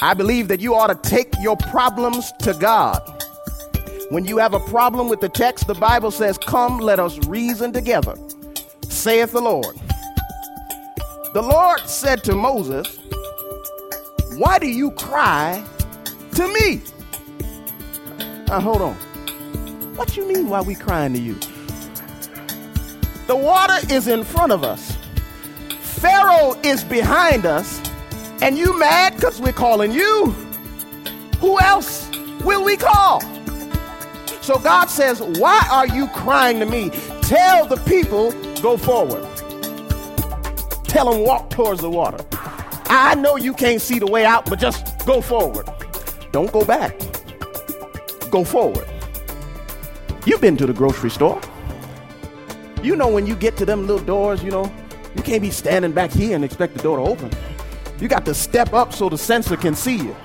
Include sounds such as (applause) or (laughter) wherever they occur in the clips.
I believe that you ought to take your problems to God. When you have a problem with the text, the Bible says, Come, let us reason together, saith the Lord. The Lord said to Moses, Why do you cry to me? Now, hold on. What you mean why we crying to you? The water is in front of us. Pharaoh is behind us. And you mad because we're calling you? Who else will we call? So God says, Why are you crying to me? Tell the people, go forward. Tell them, walk towards the water. I know you can't see the way out, but just go forward. Don't go back. Go forward. You've been to the grocery store. You know when you get to them little doors, you know, you can't be standing back here and expect the door to open. You got to step up so the sensor can see you.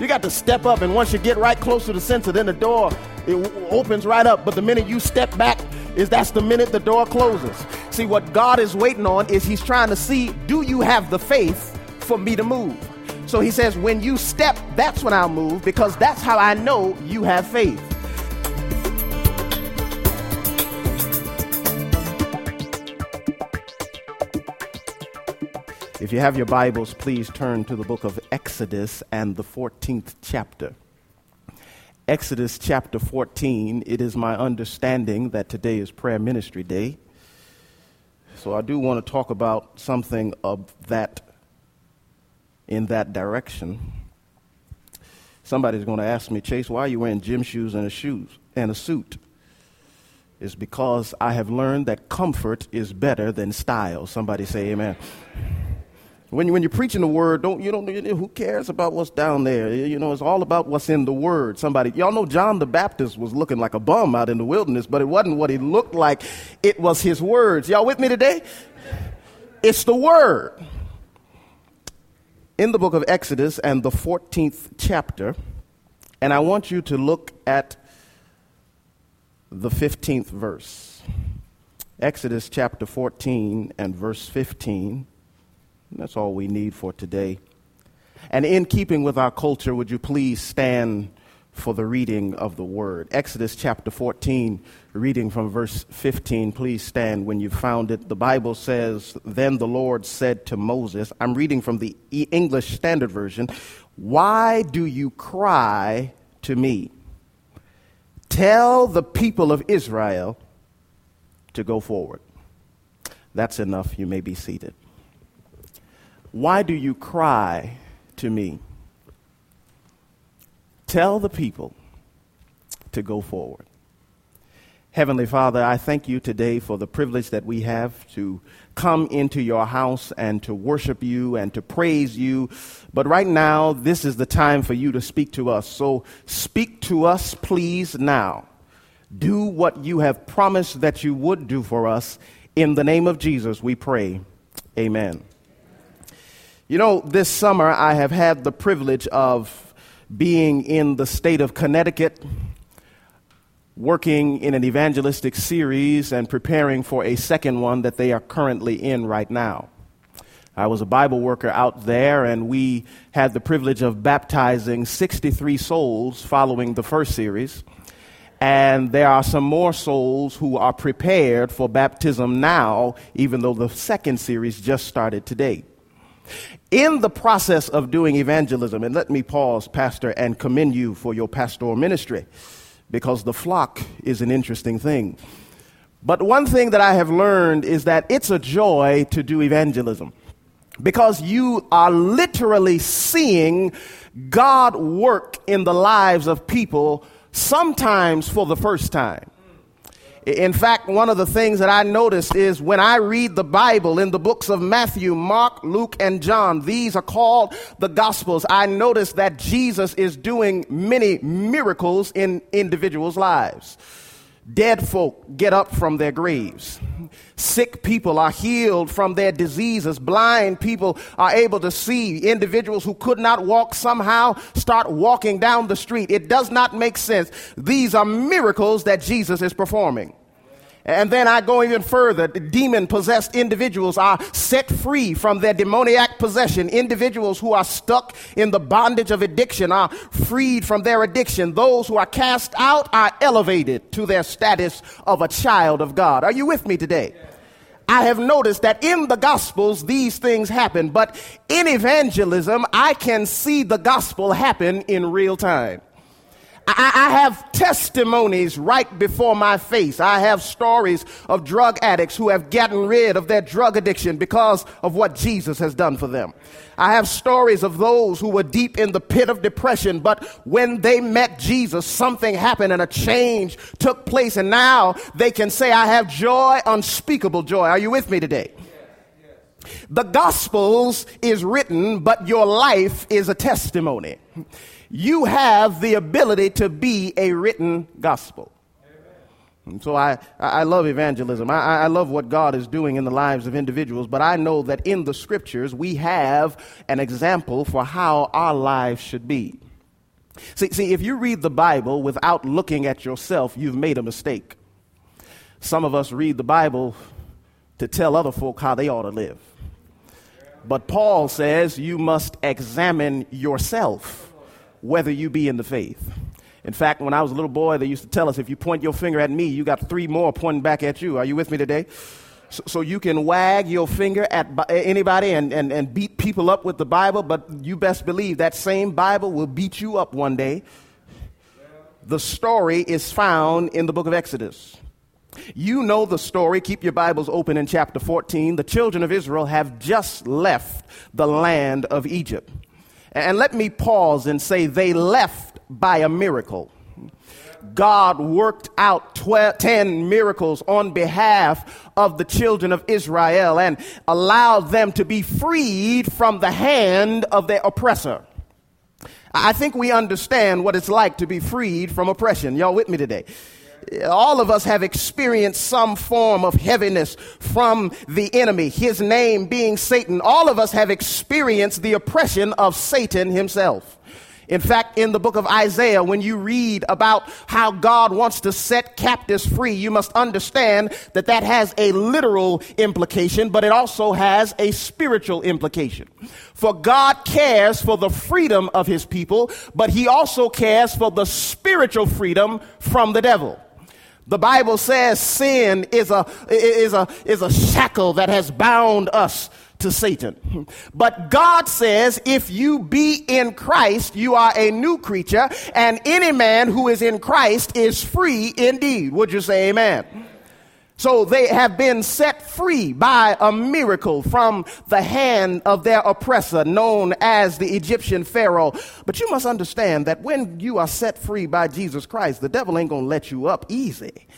You got to step up, and once you get right close to the sensor, then the door it w- opens right up. But the minute you step back, is that's the minute the door closes. See, what God is waiting on is He's trying to see, do you have the faith for me to move? So He says, when you step, that's when I'll move because that's how I know you have faith. If you have your Bibles, please turn to the book of Exodus and the 14th chapter. Exodus chapter 14, it is my understanding that today is prayer ministry day. So I do want to talk about something of that in that direction. Somebody's going to ask me, Chase, why are you wearing gym shoes and a shoes and a suit? It's because I have learned that comfort is better than style. Somebody say amen. When, you, when you're preaching the word, don't you don't who cares about what's down there? You know, it's all about what's in the word. Somebody, y'all know John the Baptist was looking like a bum out in the wilderness, but it wasn't what he looked like. It was his words. Y'all with me today? It's the word. In the book of Exodus and the 14th chapter, and I want you to look at the 15th verse. Exodus chapter 14 and verse 15. That's all we need for today. And in keeping with our culture, would you please stand for the reading of the word? Exodus chapter 14, reading from verse 15. Please stand when you've found it. The Bible says, Then the Lord said to Moses, I'm reading from the English Standard Version, Why do you cry to me? Tell the people of Israel to go forward. That's enough. You may be seated. Why do you cry to me? Tell the people to go forward. Heavenly Father, I thank you today for the privilege that we have to come into your house and to worship you and to praise you. But right now, this is the time for you to speak to us. So speak to us, please, now. Do what you have promised that you would do for us. In the name of Jesus, we pray. Amen. You know, this summer I have had the privilege of being in the state of Connecticut, working in an evangelistic series and preparing for a second one that they are currently in right now. I was a Bible worker out there, and we had the privilege of baptizing 63 souls following the first series. And there are some more souls who are prepared for baptism now, even though the second series just started today. In the process of doing evangelism, and let me pause, Pastor, and commend you for your pastoral ministry, because the flock is an interesting thing. But one thing that I have learned is that it's a joy to do evangelism because you are literally seeing God work in the lives of people, sometimes for the first time. In fact, one of the things that I notice is when I read the Bible in the books of Matthew, Mark, Luke, and John, these are called the Gospels. I notice that Jesus is doing many miracles in individuals' lives. Dead folk get up from their graves. Sick people are healed from their diseases. Blind people are able to see. Individuals who could not walk somehow start walking down the street. It does not make sense. These are miracles that Jesus is performing. And then I go even further. Demon possessed individuals are set free from their demoniac possession. Individuals who are stuck in the bondage of addiction are freed from their addiction. Those who are cast out are elevated to their status of a child of God. Are you with me today? I have noticed that in the Gospels, these things happen, but in evangelism, I can see the gospel happen in real time. I, have testimonies right before my face. I have stories of drug addicts who have gotten rid of their drug addiction because of what Jesus has done for them. I have stories of those who were deep in the pit of depression, but when they met Jesus, something happened and a change took place, and now they can say, I have joy, unspeakable joy. Are you with me today? The Gospels is written, but your life is a testimony you have the ability to be a written gospel. And so I, I love evangelism. I, I love what God is doing in the lives of individuals, but I know that in the scriptures we have an example for how our lives should be. See, see, if you read the Bible without looking at yourself, you've made a mistake. Some of us read the Bible to tell other folk how they ought to live. But Paul says you must examine yourself whether you be in the faith. In fact, when I was a little boy, they used to tell us if you point your finger at me, you got three more pointing back at you. Are you with me today? So, so you can wag your finger at anybody and, and, and beat people up with the Bible, but you best believe that same Bible will beat you up one day. The story is found in the book of Exodus. You know the story. Keep your Bibles open in chapter 14. The children of Israel have just left the land of Egypt. And let me pause and say they left by a miracle. God worked out 12, 10 miracles on behalf of the children of Israel and allowed them to be freed from the hand of their oppressor. I think we understand what it's like to be freed from oppression. Y'all with me today? All of us have experienced some form of heaviness from the enemy, his name being Satan. All of us have experienced the oppression of Satan himself. In fact, in the book of Isaiah, when you read about how God wants to set captives free, you must understand that that has a literal implication, but it also has a spiritual implication. For God cares for the freedom of his people, but he also cares for the spiritual freedom from the devil. The Bible says sin is a, is a, is a shackle that has bound us to Satan. (laughs) But God says, if you be in Christ, you are a new creature, and any man who is in Christ is free indeed. Would you say amen? So they have been set free by a miracle from the hand of their oppressor, known as the Egyptian Pharaoh. But you must understand that when you are set free by Jesus Christ, the devil ain't going to let you up easy.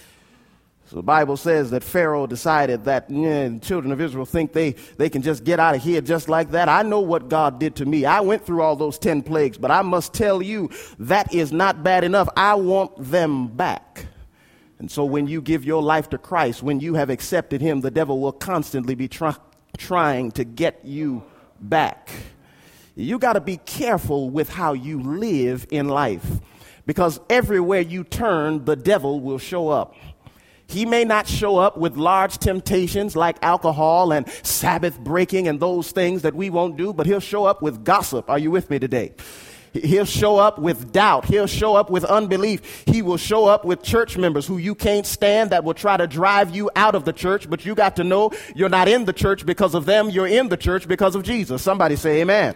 So the Bible says that Pharaoh decided that yeah, children of Israel think they, they can just get out of here just like that. I know what God did to me. I went through all those 10 plagues, but I must tell you that is not bad enough. I want them back. And so when you give your life to Christ, when you have accepted Him, the devil will constantly be try- trying to get you back. You got to be careful with how you live in life because everywhere you turn, the devil will show up. He may not show up with large temptations like alcohol and Sabbath breaking and those things that we won't do, but he'll show up with gossip. Are you with me today? He'll show up with doubt. He'll show up with unbelief. He will show up with church members who you can't stand that will try to drive you out of the church, but you got to know you're not in the church because of them. You're in the church because of Jesus. Somebody say amen.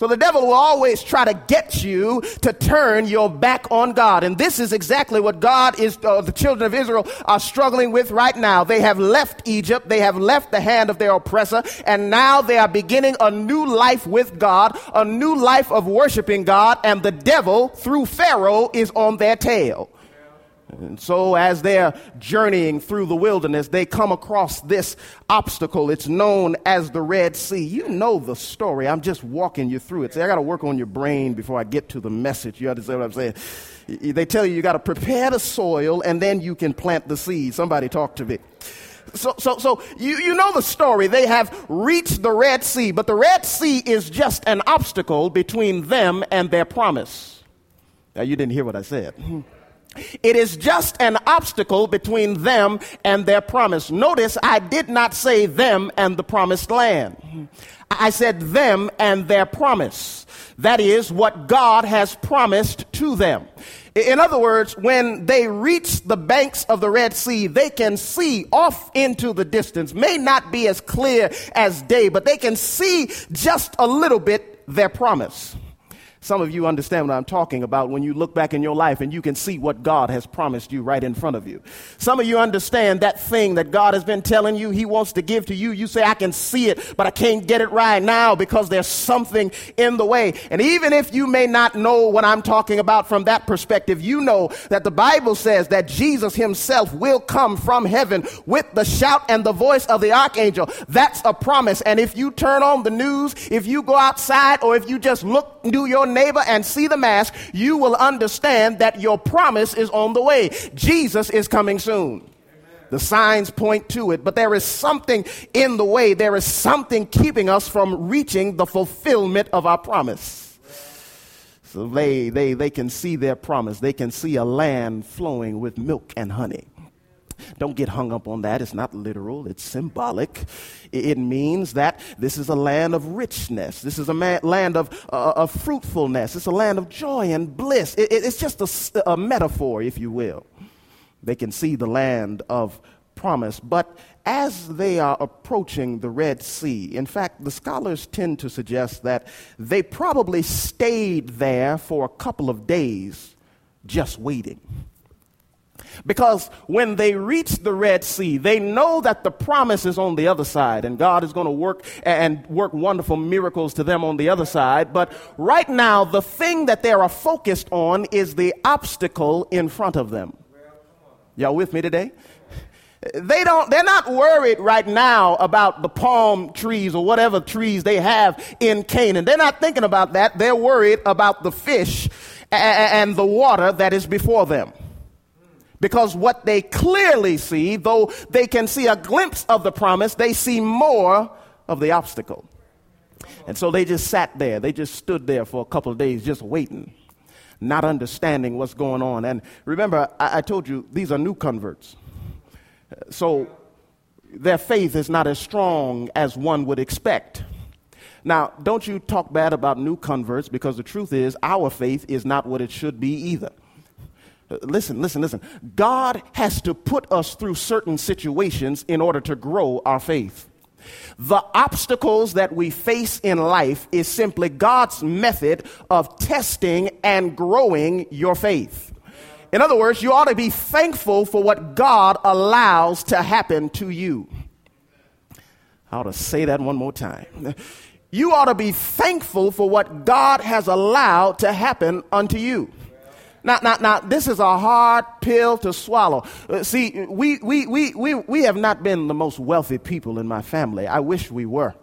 So the devil will always try to get you to turn your back on God. And this is exactly what God is, uh, the children of Israel are struggling with right now. They have left Egypt. They have left the hand of their oppressor. And now they are beginning a new life with God, a new life of worshiping God. And the devil, through Pharaoh, is on their tail. And so, as they're journeying through the wilderness, they come across this obstacle. It's known as the Red Sea. You know the story. I'm just walking you through it. See, I got to work on your brain before I get to the message. You understand what I'm saying? They tell you you got to prepare the soil and then you can plant the seed. Somebody talk to me. So, so, so you, you know the story. They have reached the Red Sea, but the Red Sea is just an obstacle between them and their promise. Now, you didn't hear what I said. (laughs) It is just an obstacle between them and their promise. Notice I did not say them and the promised land. I said them and their promise. That is what God has promised to them. In other words, when they reach the banks of the Red Sea, they can see off into the distance. May not be as clear as day, but they can see just a little bit their promise. Some of you understand what I'm talking about when you look back in your life and you can see what God has promised you right in front of you. Some of you understand that thing that God has been telling you He wants to give to you. You say, I can see it, but I can't get it right now because there's something in the way. And even if you may not know what I'm talking about from that perspective, you know that the Bible says that Jesus Himself will come from heaven with the shout and the voice of the archangel. That's a promise. And if you turn on the news, if you go outside, or if you just look, do your neighbor and see the mask, you will understand that your promise is on the way. Jesus is coming soon. The signs point to it, but there is something in the way. There is something keeping us from reaching the fulfillment of our promise. So they, they, they can see their promise. They can see a land flowing with milk and honey. Don't get hung up on that. It's not literal, it's symbolic. It means that this is a land of richness. This is a land of, uh, of fruitfulness. It's a land of joy and bliss. It, it's just a, a metaphor, if you will. They can see the land of promise. But as they are approaching the Red Sea, in fact, the scholars tend to suggest that they probably stayed there for a couple of days just waiting. Because when they reach the Red Sea, they know that the promise is on the other side and God is going to work and work wonderful miracles to them on the other side. But right now, the thing that they are focused on is the obstacle in front of them. Y'all with me today? They don't, they're not worried right now about the palm trees or whatever trees they have in Canaan. They're not thinking about that. They're worried about the fish and the water that is before them. Because what they clearly see, though they can see a glimpse of the promise, they see more of the obstacle. And so they just sat there. They just stood there for a couple of days just waiting, not understanding what's going on. And remember, I, I told you these are new converts. So their faith is not as strong as one would expect. Now, don't you talk bad about new converts because the truth is our faith is not what it should be either. Listen, listen, listen. God has to put us through certain situations in order to grow our faith. The obstacles that we face in life is simply God's method of testing and growing your faith. In other words, you ought to be thankful for what God allows to happen to you. I ought to say that one more time. You ought to be thankful for what God has allowed to happen unto you. Now, now, now, this is a hard pill to swallow. Uh, see, we, we, we, we, we have not been the most wealthy people in my family. I wish we were.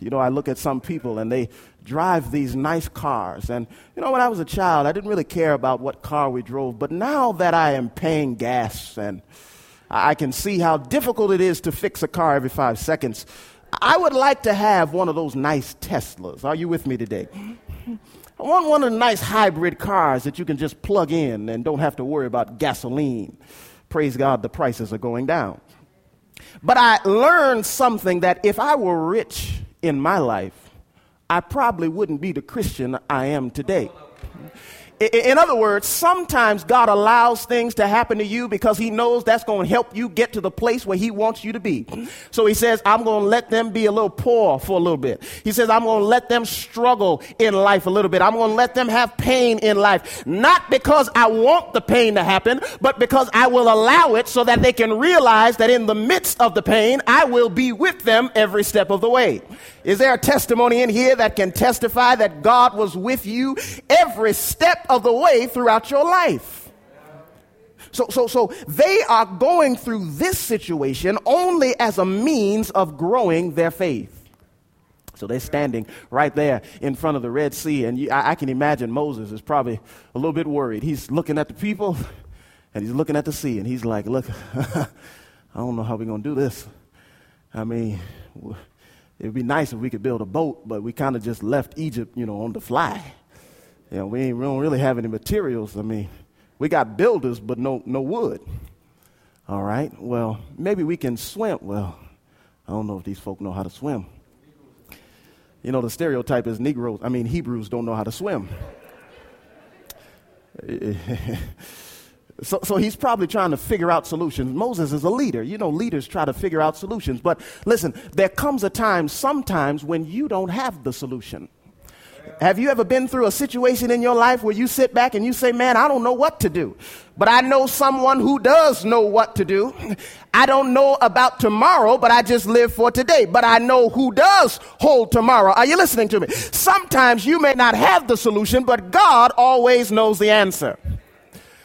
You know, I look at some people and they drive these nice cars. And, you know, when I was a child, I didn't really care about what car we drove. But now that I am paying gas and I can see how difficult it is to fix a car every five seconds, I would like to have one of those nice Teslas. Are you with me today? I want one of the nice hybrid cars that you can just plug in and don't have to worry about gasoline. Praise God, the prices are going down. But I learned something that if I were rich in my life, I probably wouldn't be the Christian I am today. In other words, sometimes God allows things to happen to you because He knows that's going to help you get to the place where He wants you to be. So He says, I'm going to let them be a little poor for a little bit. He says, I'm going to let them struggle in life a little bit. I'm going to let them have pain in life. Not because I want the pain to happen, but because I will allow it so that they can realize that in the midst of the pain, I will be with them every step of the way. Is there a testimony in here that can testify that God was with you every step of the way throughout your life? So, so, so they are going through this situation only as a means of growing their faith. So they're standing right there in front of the Red Sea, and you, I, I can imagine Moses is probably a little bit worried. He's looking at the people, and he's looking at the sea, and he's like, "Look, (laughs) I don't know how we're gonna do this. I mean." it would be nice if we could build a boat, but we kind of just left Egypt, you know, on the fly. You know, we, we don't really have any materials. I mean, We got builders, but no, no wood. All right, well, maybe we can swim. Well, I don't know if these folk know how to swim. You know, the stereotype is Negroes, I mean, Hebrews don't know how to swim. (laughs) so, so he's probably trying to figure out solutions. Moses is a leader. You know, leaders try to figure out solutions. But listen, there comes a time sometimes when you don't have the solution. Have you ever been through a situation in your life where you sit back and you say, Man, I don't know what to do, but I know someone who does know what to do. I don't know about tomorrow, but I just live for today. But I know who does hold tomorrow. Are you listening to me? Sometimes you may not have the solution, but God always knows the answer.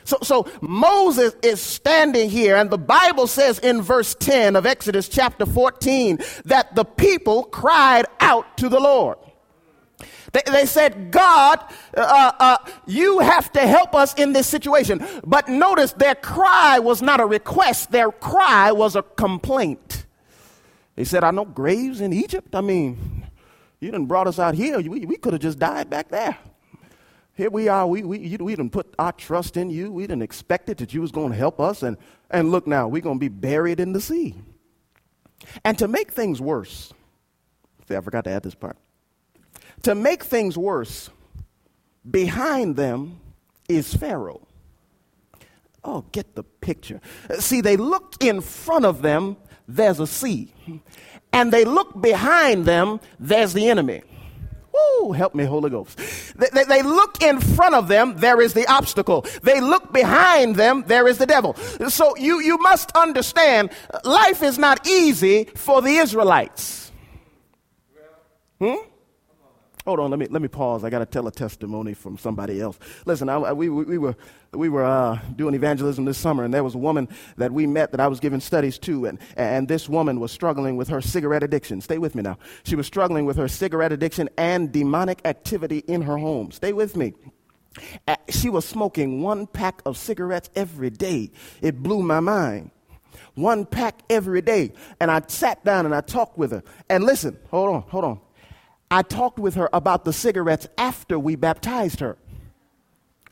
So, so Moses is standing here, and the Bible says in verse 10 of Exodus chapter 14 that the people cried out to the Lord. They, they said, God, uh, uh, you have to help us in this situation. But notice their cry was not a request, their cry was a complaint. They said, I know graves in Egypt. I mean, you didn't brought us out here. We, we could have just died back there. Here we are. We, we, we didn't put our trust in you. We didn't expect it that you was going to help us. And, and look now, we're going to be buried in the sea. And to make things worse, see, I forgot to add this part. To make things worse, behind them is Pharaoh. Oh, get the picture. See, they look in front of them, there's a sea. And they look behind them, there's the enemy. Woo, help me, Holy Ghost. They, they, they, look in front of them, there is the obstacle. They look behind them, there is the devil. So you, you must understand, life is not easy for the Israelites. Hmm? Hold on, let me let me pause. I got to tell a testimony from somebody else. Listen, I, we, we, we were we were uh, doing evangelism this summer, and there was a woman that we met that I was giving studies to, and and this woman was struggling with her cigarette addiction. Stay with me now. She was struggling with her cigarette addiction and demonic activity in her home. Stay with me. She was smoking one pack of cigarettes every day. It blew my mind one pack every day. And I sat down and I talked with her. And listen, hold on, hold on. I talked with her about the cigarettes after we baptized her.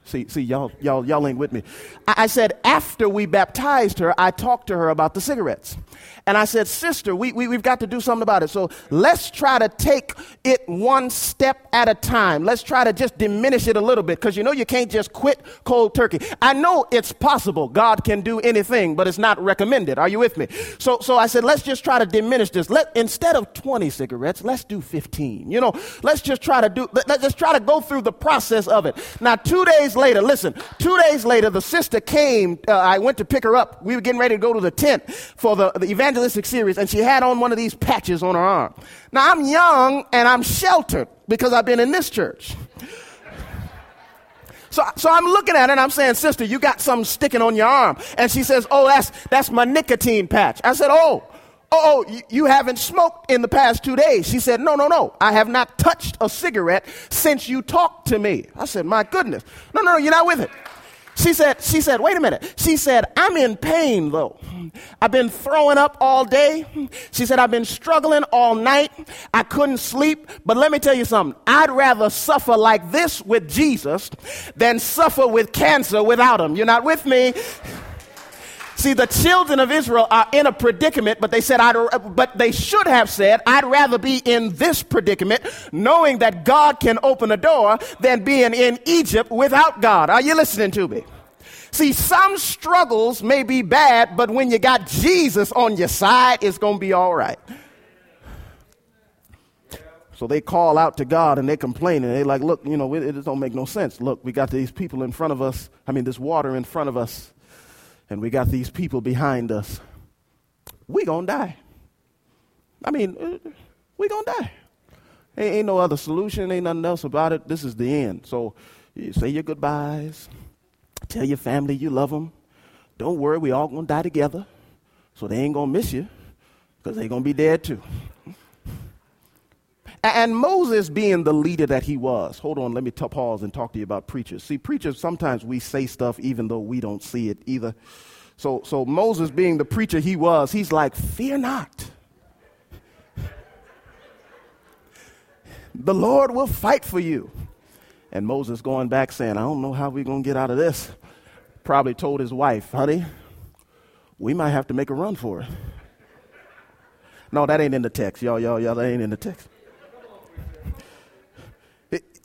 See, see, y'all, y'all, y'all ain't with me. I, I said after we baptized her, I talked to her about the cigarettes. And I said, Sister, we, we, we've got to do something about it. So let's try to take it one step at a time. Let's try to just diminish it a little bit because you know you can't just quit cold turkey. I know it's possible. God can do anything, but it's not recommended. Are you with me? So, so I said, let's just try to diminish this. Let, instead of 20 cigarettes, let's do 15. You know, let's just try to do, let, let's just try to go through the process of it. Now, two days later, listen, two days later, the sister came. Uh, I went to pick her up. We were getting ready to go to the tent for the, the evangelistic series, and she had on one of these patches on her arm. Now, I'm young and I'm sheltered because I've been in this church. So, so I'm looking at it and I'm saying, Sister, you got something sticking on your arm. And she says, Oh, that's, that's my nicotine patch. I said, Oh, oh, oh, you haven't smoked in the past two days. She said, No, no, no. I have not touched a cigarette since you talked to me. I said, My goodness. No, no, no, you're not with it. She said, she said, wait a minute. She said, I'm in pain though. I've been throwing up all day. She said, I've been struggling all night. I couldn't sleep. But let me tell you something. I'd rather suffer like this with Jesus than suffer with cancer without him. You're not with me? See, the children of Israel are in a predicament, but they said, I'd, but they should have said, I'd rather be in this predicament, knowing that God can open a door, than being in Egypt without God. Are you listening to me? See, some struggles may be bad, but when you got Jesus on your side, it's going to be all right. So they call out to God and they complain and they like, look, you know, it, it don't make no sense. Look, we got these people in front of us. I mean, this water in front of us and we got these people behind us, we gonna die. I mean, uh, we gonna die. Ain't, ain't no other solution, ain't nothing else about it. This is the end. So you say your goodbyes, tell your family you love them. Don't worry, we all gonna die together. So they ain't gonna miss you because they gonna be dead too. And Moses, being the leader that he was, hold on, let me t- pause and talk to you about preachers. See, preachers, sometimes we say stuff even though we don't see it either. So, so Moses, being the preacher he was, he's like, Fear not. The Lord will fight for you. And Moses going back saying, I don't know how we're going to get out of this. probably told his wife, honey, we might have to make a run for it. No, that ain't in the text. Y'all, y'all, y'all, that ain't in the text.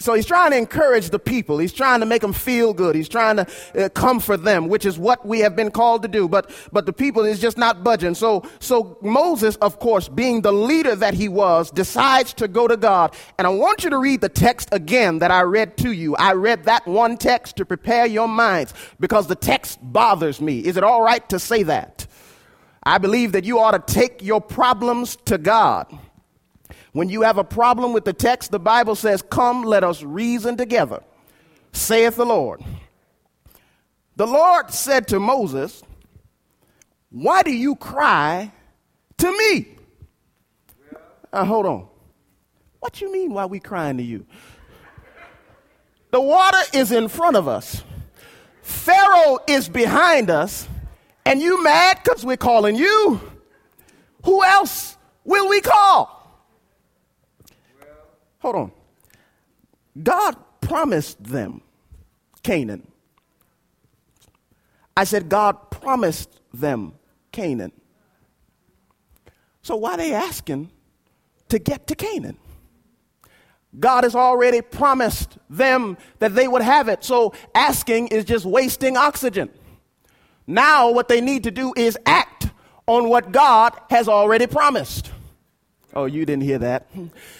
So he's trying to encourage the people. He's trying to make them feel good. He's trying to uh, comfort them, which is what we have been called to do. But, but the people is just not budging. So, so Moses, of course, being the leader that he was, decides to go to God. And I want you to read the text again that I read to you. I read that one text to prepare your minds because the text bothers me. Is it all right to say that? I believe that you ought to take your problems to God. When you have a problem with the text, the Bible says, Come, let us reason together, saith the Lord. The Lord said to Moses, Why do you cry to me? Uh, hold on. What you mean why we crying to you? The water is in front of us. Pharaoh is behind us. And you mad because we're calling you? Who else will we call? Hold on. God promised them Canaan. I said, God promised them Canaan. So why are they asking to get to Canaan? God has already promised them that they would have it. So asking is just wasting oxygen. Now, what they need to do is act on what God has already promised. Oh, you didn't hear that.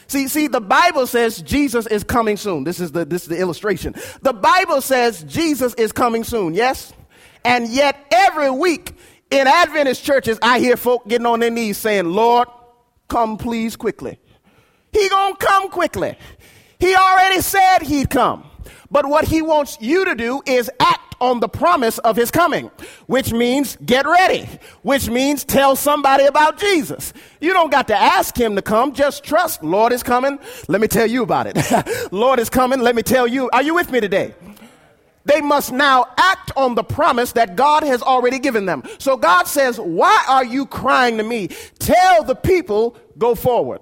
See, see, the Bible says Jesus is coming soon. This is the this is the illustration. The Bible says Jesus is coming soon, yes? And yet every week in Adventist churches, I hear folk getting on their knees saying, Lord, come please quickly. He gonna come quickly. He already said he'd come. But what he wants you to do is act on the promise of his coming, which means get ready, which means tell somebody about Jesus. You don't got to ask him to come, just trust. Lord is coming. Let me tell you about it. (laughs) Lord is coming. Let me tell you. Are you with me today? They must now act on the promise that God has already given them. So God says, Why are you crying to me? Tell the people, go forward.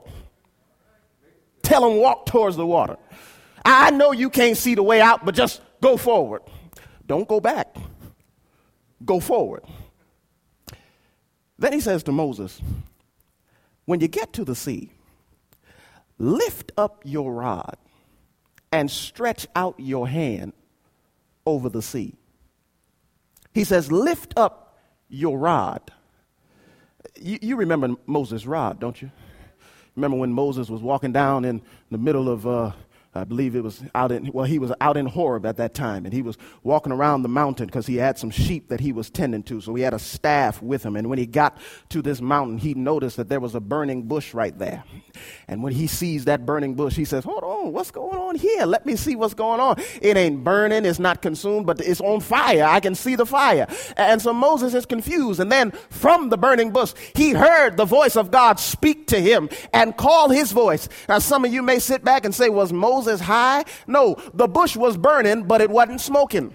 Tell them, walk towards the water. I know you can't see the way out, but just go forward. Don't go back, go forward. Then he says to Moses, When you get to the sea, lift up your rod and stretch out your hand over the sea. He says, Lift up your rod. You, you remember Moses' rod, don't you? Remember when Moses was walking down in the middle of uh, I believe it was out in, well, he was out in Horeb at that time, and he was walking around the mountain because he had some sheep that he was tending to. So he had a staff with him. And when he got to this mountain, he noticed that there was a burning bush right there. And when he sees that burning bush, he says, Hold on, what's going on here? Let me see what's going on. It ain't burning, it's not consumed, but it's on fire. I can see the fire. And so Moses is confused. And then from the burning bush, he heard the voice of God speak to him and call his voice. Now, some of you may sit back and say, Was Moses as high? No, the bush was burning, but it wasn't smoking.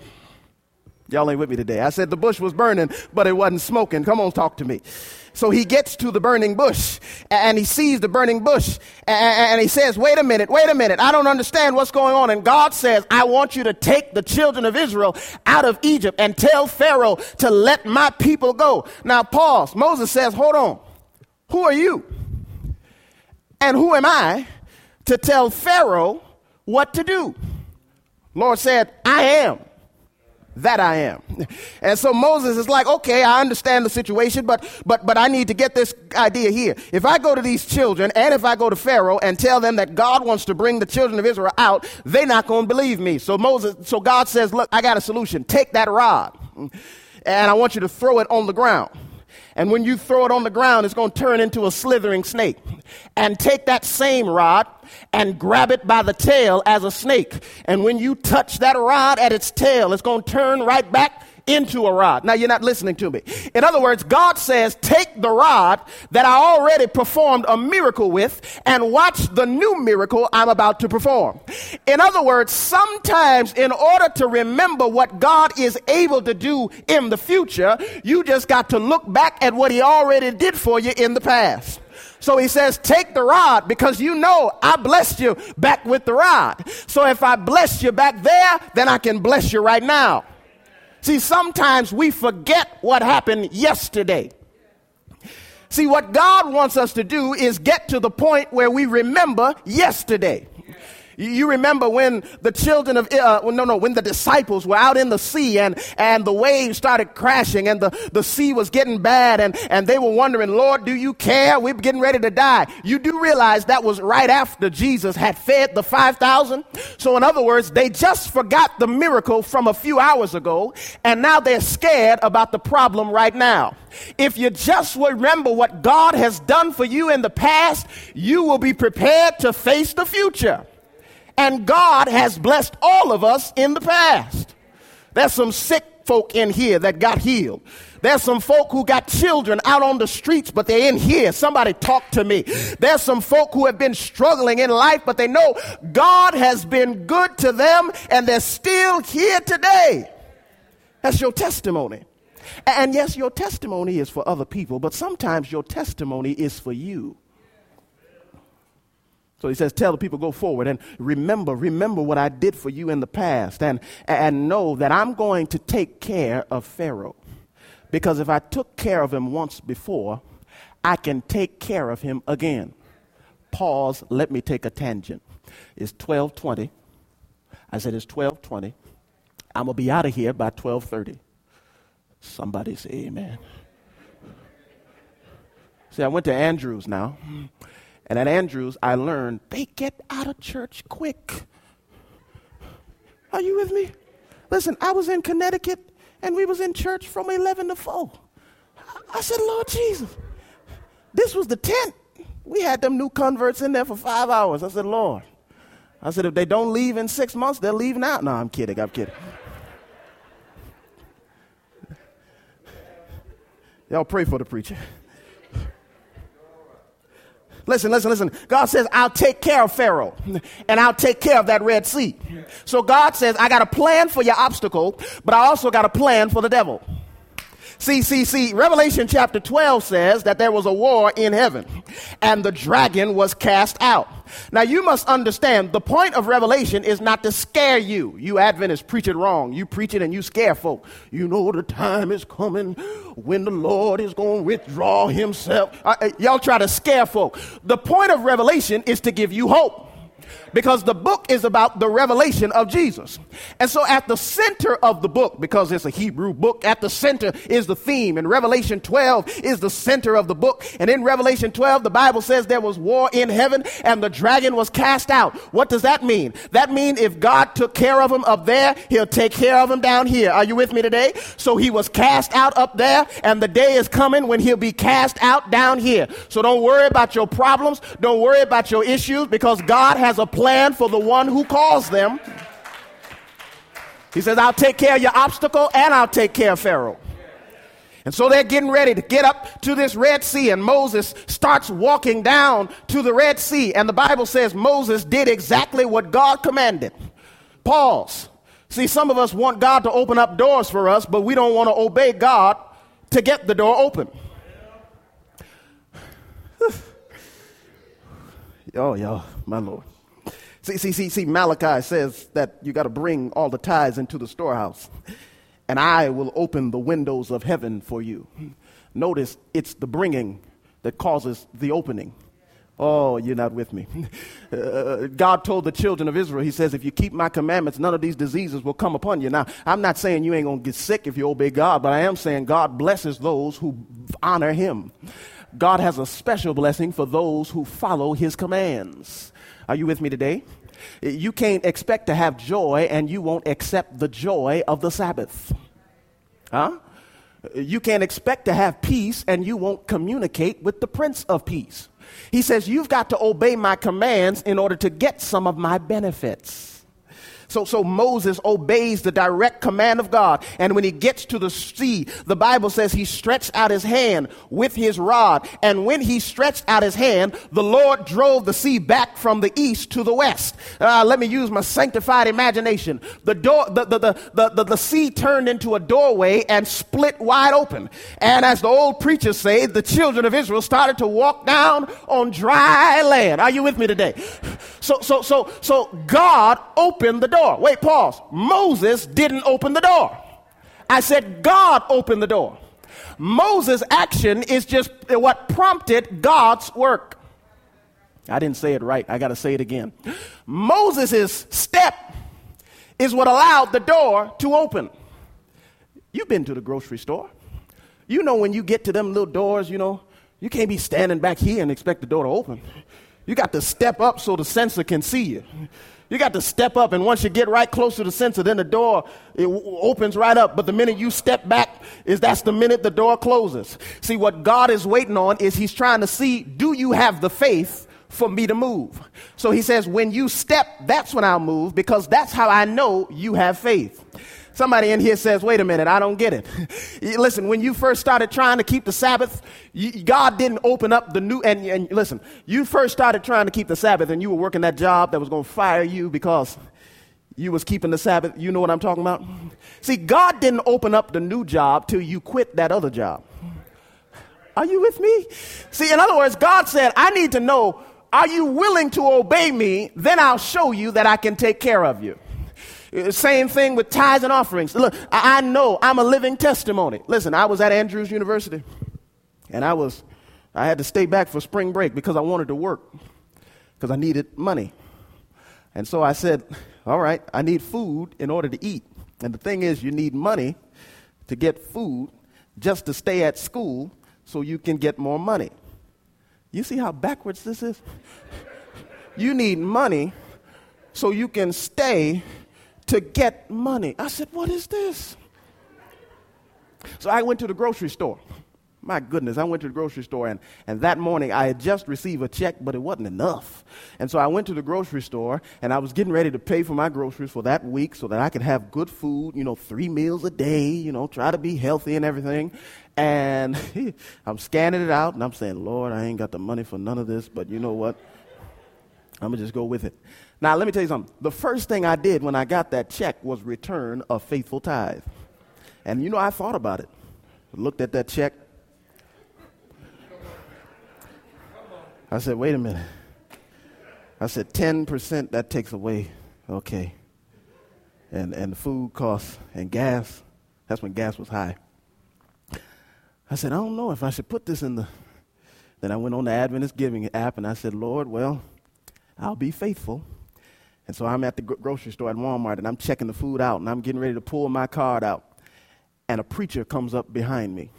Y'all ain't with me today. I said the bush was burning, but it wasn't smoking. Come on, talk to me. So he gets to the burning bush and he sees the burning bush and he says, Wait a minute, wait a minute. I don't understand what's going on. And God says, I want you to take the children of Israel out of Egypt and tell Pharaoh to let my people go. Now, pause. Moses says, Hold on. Who are you? And who am I to tell Pharaoh what to do. Lord said, I am that I am. (laughs) And so Moses is like, okay, I understand the situation, but but but I need to get this idea here. If I go to these children and if I go to Pharaoh and tell them that God wants to bring the children of Israel out, they're not going to believe me. So Moses, so God says, look, I got a solution. Take that rod and I want you to throw it on the ground. And when you throw it on the ground, it's going to turn into a slithering snake. And take that same rod and grab it by the tail as a snake. And when you touch that rod at its tail, it's going to turn right back into a rod. Now you're not listening to me. In other words, God says, take the rod that I already performed a miracle with and watch the new miracle I'm about to perform. In other words, sometimes in order to remember what God is able to do in the future, you just got to look back at what he already did for you in the past. So he says, take the rod because you know I blessed you back with the rod. So if I blessed you back there, then I can bless you right now. See, sometimes we forget what happened yesterday. See, what God wants us to do is get to the point where we remember yesterday. You remember when the children of, uh, no, no, when the disciples were out in the sea and, and the waves started crashing and the, the sea was getting bad and, and they were wondering, Lord, do you care? We're getting ready to die. You do realize that was right after Jesus had fed the 5,000. So in other words, they just forgot the miracle from a few hours ago and now they're scared about the problem right now. If you just remember what God has done for you in the past, you will be prepared to face the future. And God has blessed all of us in the past. There's some sick folk in here that got healed. There's some folk who got children out on the streets, but they're in here. Somebody talk to me. There's some folk who have been struggling in life, but they know God has been good to them and they're still here today. That's your testimony. And yes, your testimony is for other people, but sometimes your testimony is for you. So he says, Tell the people, go forward and remember, remember what I did for you in the past, and, and know that I'm going to take care of Pharaoh. Because if I took care of him once before, I can take care of him again. Pause, let me take a tangent. It's 1220. I said it's 1220. I'm going to be out of here by 1230. Somebody say amen. See, I went to Andrews now. And at Andrews, I learned they get out of church quick. Are you with me? Listen, I was in Connecticut and we was in church from 11 to 4. I said, Lord Jesus, this was the tent. We had them new converts in there for five hours. I said, Lord. I said, if they don't leave in six months, they're leaving out. No, I'm kidding. I'm kidding. Y'all pray for the preacher. Listen, listen, listen. God says, I'll take care of Pharaoh and I'll take care of that Red Sea. So God says, I got a plan for your obstacle, but I also got a plan for the devil. See, see, see, Revelation chapter 12 says that there was a war in heaven and the dragon was cast out. Now you must understand the point of Revelation is not to scare you. You Adventists preach it wrong. You preach it and you scare folk. You know the time is coming when the Lord is going to withdraw himself. Uh, y'all try to scare folk. The point of Revelation is to give you hope because the book is about the revelation of Jesus. And so at the center of the book, because it's a Hebrew book, at the center is the theme. And Revelation 12 is the center of the book. And in Revelation 12, the Bible says there was war in heaven and the dragon was cast out. What does that mean? That means if God took care of him up there, he'll take care of him down here. Are you with me today? So he was cast out up there and the day is coming when he'll be cast out down here. So don't worry about your problems. Don't worry about your issues because God has a plan plan for the one who calls them. He says, I'll take care of your obstacle and I'll take care of Pharaoh. And so they're getting ready to get up to this Red Sea, and Moses starts walking down to the Red Sea. And the Bible says Moses did exactly what God commanded. Pause. See, some of us want God to open up doors for us, but we don't want to obey God to get the door open. (sighs) oh, y'all, my Lord. See, see, see, see, Malachi says that you got to bring all the tithes into the storehouse, and I will open the windows of heaven for you. Notice it's the bringing that causes the opening. Oh, you're not with me. (laughs) Uh, God told the children of Israel, He says, if you keep my commandments, none of these diseases will come upon you. Now, I'm not saying you ain't going to get sick if you obey God, but I am saying God blesses those who honor Him. God has a special blessing for those who follow His commands. Are you with me today? You can't expect to have joy and you won't accept the joy of the Sabbath. Huh? You can't expect to have peace and you won't communicate with the Prince of Peace. He says, You've got to obey my commands in order to get some of my benefits. So, so Moses obeys the direct command of God. And when he gets to the sea, the Bible says he stretched out his hand with his rod. And when he stretched out his hand, the Lord drove the sea back from the east to the west. Uh, let me use my sanctified imagination. The door, the, the, the, the, the, sea turned into a doorway and split wide open. And as the old preachers say, the children of Israel started to walk down on dry land. Are you with me today? So, so, so, so God opened the door door. Wait, pause. Moses didn't open the door. I said, God opened the door. Moses' action is just what prompted God's work. I didn't say it right. I got to say it again. Moses' step is what allowed the door to open. You've been to the grocery store. You know when you get to them little doors, you know, you can't be standing back here and expect the door to open. You got to step up so the sensor can see you. You got to step up, and once you get right close to the sensor, then the door it w- opens right up. But the minute you step back, is that's the minute the door closes. See, what God is waiting on is He's trying to see, do you have the faith for me to move? So He says, when you step, that's when I'll move, because that's how I know you have faith. Somebody in here says, wait a minute, I don't get it. (laughs) listen, when you first started trying to keep the Sabbath, you, God didn't open up the new, and, and listen, you first started trying to keep the Sabbath and you were working that job that was going to fire you because you was keeping the Sabbath. You know what I'm talking about? (laughs) See, God didn't open up the new job till you quit that other job. Are you with me? See, in other words, God said, I need to know, are you willing to obey me? Then I'll show you that I can take care of you. Uh, same thing with tithes and offerings. Look, I know I'm a living testimony. Listen, I was at Andrews University and I was, I had to stay back for spring break because I wanted to work because I needed money. And so I said, all right, I need food in order to eat. And the thing is, you need money to get food just to stay at school so you can get more money. You see how backwards this is? (laughs) you need money so you can stay to get money. I said, What is this? So I went to the grocery store. My goodness, I went to the grocery store, and, and that morning I had just received a check, but it wasn't enough. And so I went to the grocery store, and I was getting ready to pay for my groceries for that week so that I could have good food, you know, three meals a day, you know, try to be healthy and everything. And (laughs) I'm scanning it out, and I'm saying, Lord, I ain't got the money for none of this, but you know what? I'm going to just go with it. Now, let me tell you something. The first thing I did when I got that check was return a faithful tithe. And you know, I thought about it. Looked at that check. I said, wait a minute. I said, 10% that takes away. Okay. And, and the food costs and gas. That's when gas was high. I said, I don't know if I should put this in the. Then I went on the Adventist Giving app and I said, Lord, well, I'll be faithful and so I'm at the grocery store at Walmart and I'm checking the food out and I'm getting ready to pull my card out. And a preacher comes up behind me,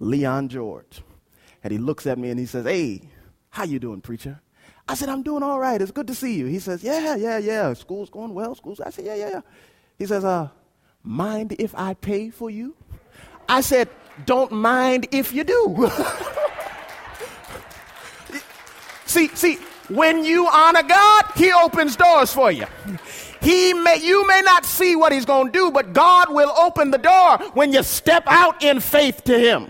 Leon George. And he looks at me and he says, Hey, how you doing, preacher? I said, I'm doing all right. It's good to see you. He says, Yeah, yeah, yeah. School's going well. School's. I said, Yeah, yeah, yeah. He says, uh, mind if I pay for you? I said, Don't mind if you do. (laughs) see, see, when you honor God, He opens doors for you. He may, you may not see what He's going to do, but God will open the door when you step out in faith to Him.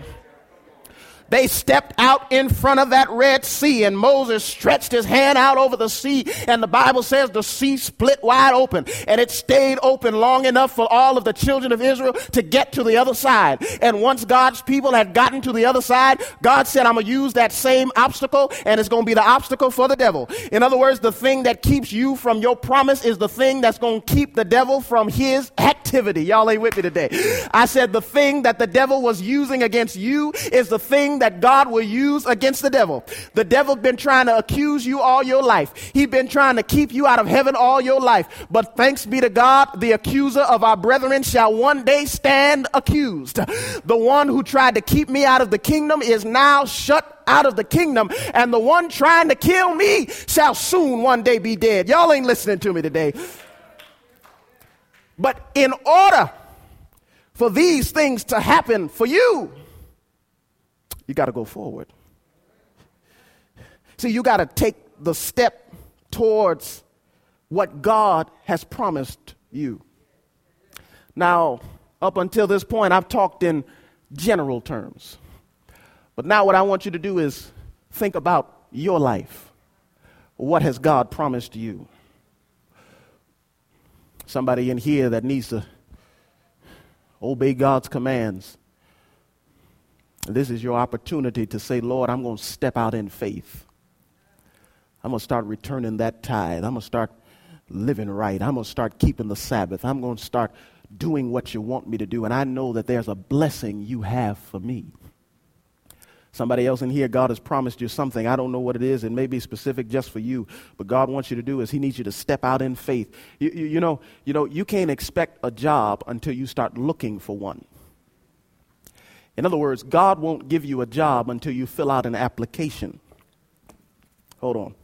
They stepped out in front of that Red Sea, and Moses stretched his hand out over the sea, and the Bible says the sea split wide open, and it stayed open long enough for all of the children of Israel to get to the other side. And once God's people had gotten to the other side, God said, I'm going to use that same obstacle, and it's going to be the obstacle for the devil. In other words, the thing that keeps you from your promise is the thing that's going to keep the devil from his Y'all ain't with me today. I said the thing that the devil was using against you is the thing that God will use against the devil. The devil's been trying to accuse you all your life. He's been trying to keep you out of heaven all your life. But thanks be to God, the accuser of our brethren shall one day stand accused. The one who tried to keep me out of the kingdom is now shut out of the kingdom, and the one trying to kill me shall soon one day be dead. Y'all ain't listening to me today. But in order for these things to happen for you, you got to go forward. See, you got to take the step towards what God has promised you. Now, up until this point, I've talked in general terms. But now, what I want you to do is think about your life. What has God promised you? Somebody in here that needs to obey God's commands this is your opportunity to say, Lord, I'm going to step out in faith. I'm going to start returning that tithe. I'm going to start living right. I'm going to start keeping the Sabbath. I'm going to start doing what you want me to do, and I know that there's a blessing you have for me. Somebody else in here, God has promised you something. I don't know what it is. It may be specific just for you, but God wants you to do is He needs you to step out in faith. You, you, you know, you know, you can't expect a job until you start looking for one. In other words, God won't give you a job until you fill out an application. Hold on.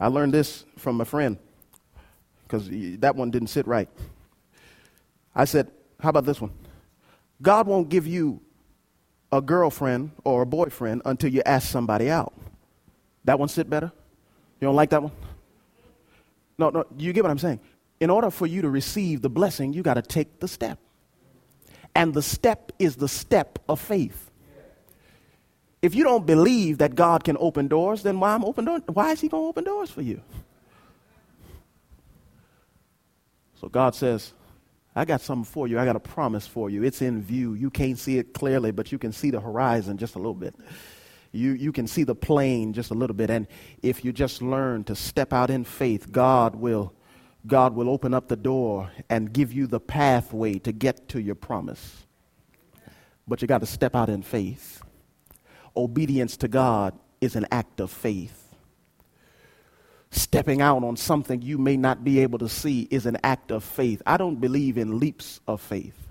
I learned this from a friend because that one didn't sit right. I said, How about this one? God won't give you a girlfriend or a boyfriend until you ask somebody out. That one sit better? You don't like that one? No, no, you get what I'm saying. In order for you to receive the blessing, you got to take the step. And the step is the step of faith. If you don't believe that God can open doors, then why I'm open door, why is he going to open doors for you? So God says, I got something for you. I got a promise for you. It's in view. You can't see it clearly, but you can see the horizon just a little bit. You, you can see the plane just a little bit. And if you just learn to step out in faith, God will, God will open up the door and give you the pathway to get to your promise. But you got to step out in faith. Obedience to God is an act of faith stepping out on something you may not be able to see is an act of faith. I don't believe in leaps of faith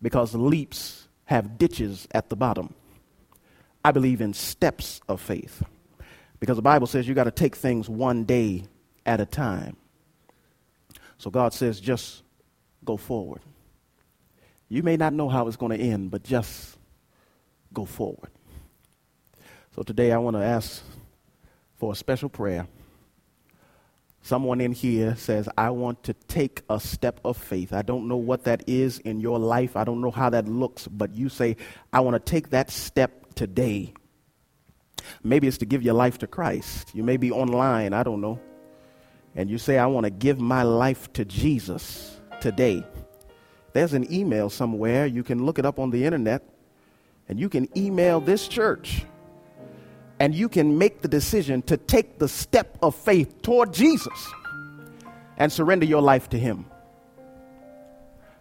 because leaps have ditches at the bottom. I believe in steps of faith because the Bible says you got to take things one day at a time. So God says just go forward. You may not know how it's going to end, but just go forward. So today I want to ask for a special prayer. Someone in here says, I want to take a step of faith. I don't know what that is in your life. I don't know how that looks, but you say, I want to take that step today. Maybe it's to give your life to Christ. You may be online, I don't know. And you say, I want to give my life to Jesus today. There's an email somewhere. You can look it up on the internet. And you can email this church and you can make the decision to take the step of faith toward Jesus and surrender your life to Him.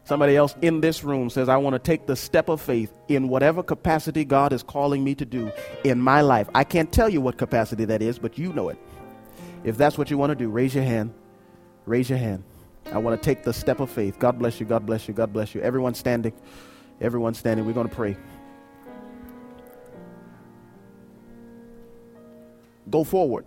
Somebody else in this room says, I want to take the step of faith in whatever capacity God is calling me to do in my life. I can't tell you what capacity that is, but you know it. If that's what you want to do, raise your hand. Raise your hand. I want to take the step of faith. God bless you. God bless you. God bless you. Everyone standing. Everyone standing. We're going to pray. Go forward.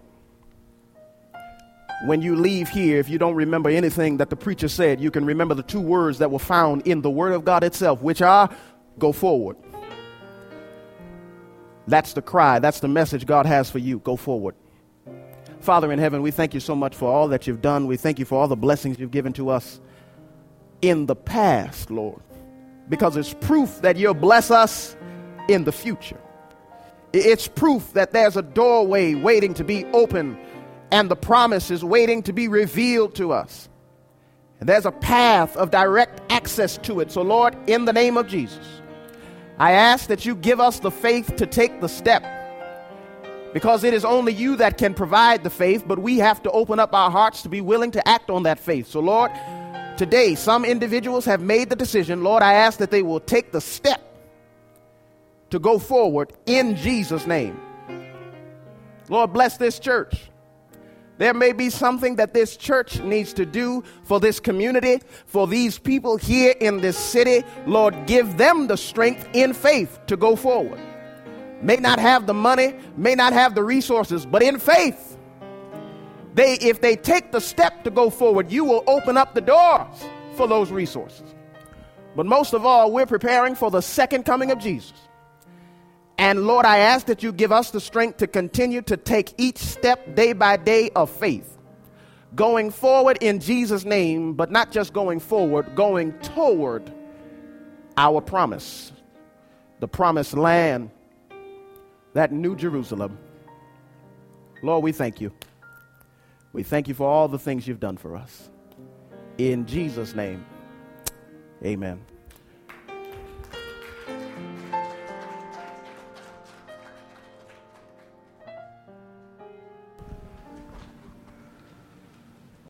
When you leave here, if you don't remember anything that the preacher said, you can remember the two words that were found in the Word of God itself, which are go forward. That's the cry. That's the message God has for you. Go forward. Father in heaven, we thank you so much for all that you've done. We thank you for all the blessings you've given to us in the past, Lord, because it's proof that you'll bless us in the future. It's proof that there's a doorway waiting to be open and the promise is waiting to be revealed to us. And there's a path of direct access to it. So, Lord, in the name of Jesus, I ask that you give us the faith to take the step because it is only you that can provide the faith, but we have to open up our hearts to be willing to act on that faith. So, Lord, today some individuals have made the decision. Lord, I ask that they will take the step to go forward in Jesus' name. Lord, bless this church. There may be something that this church needs to do for this community, for these people here in this city. Lord, give them the strength in faith to go forward. May not have the money, may not have the resources, but in faith, they if they take the step to go forward, you will open up the doors for those resources. But most of all, we're preparing for the second coming of Jesus. And Lord, I ask that you give us the strength to continue to take each step day by day of faith, going forward in Jesus' name, but not just going forward, going toward our promise, the promised land, that new Jerusalem. Lord, we thank you. We thank you for all the things you've done for us. In Jesus' name, amen.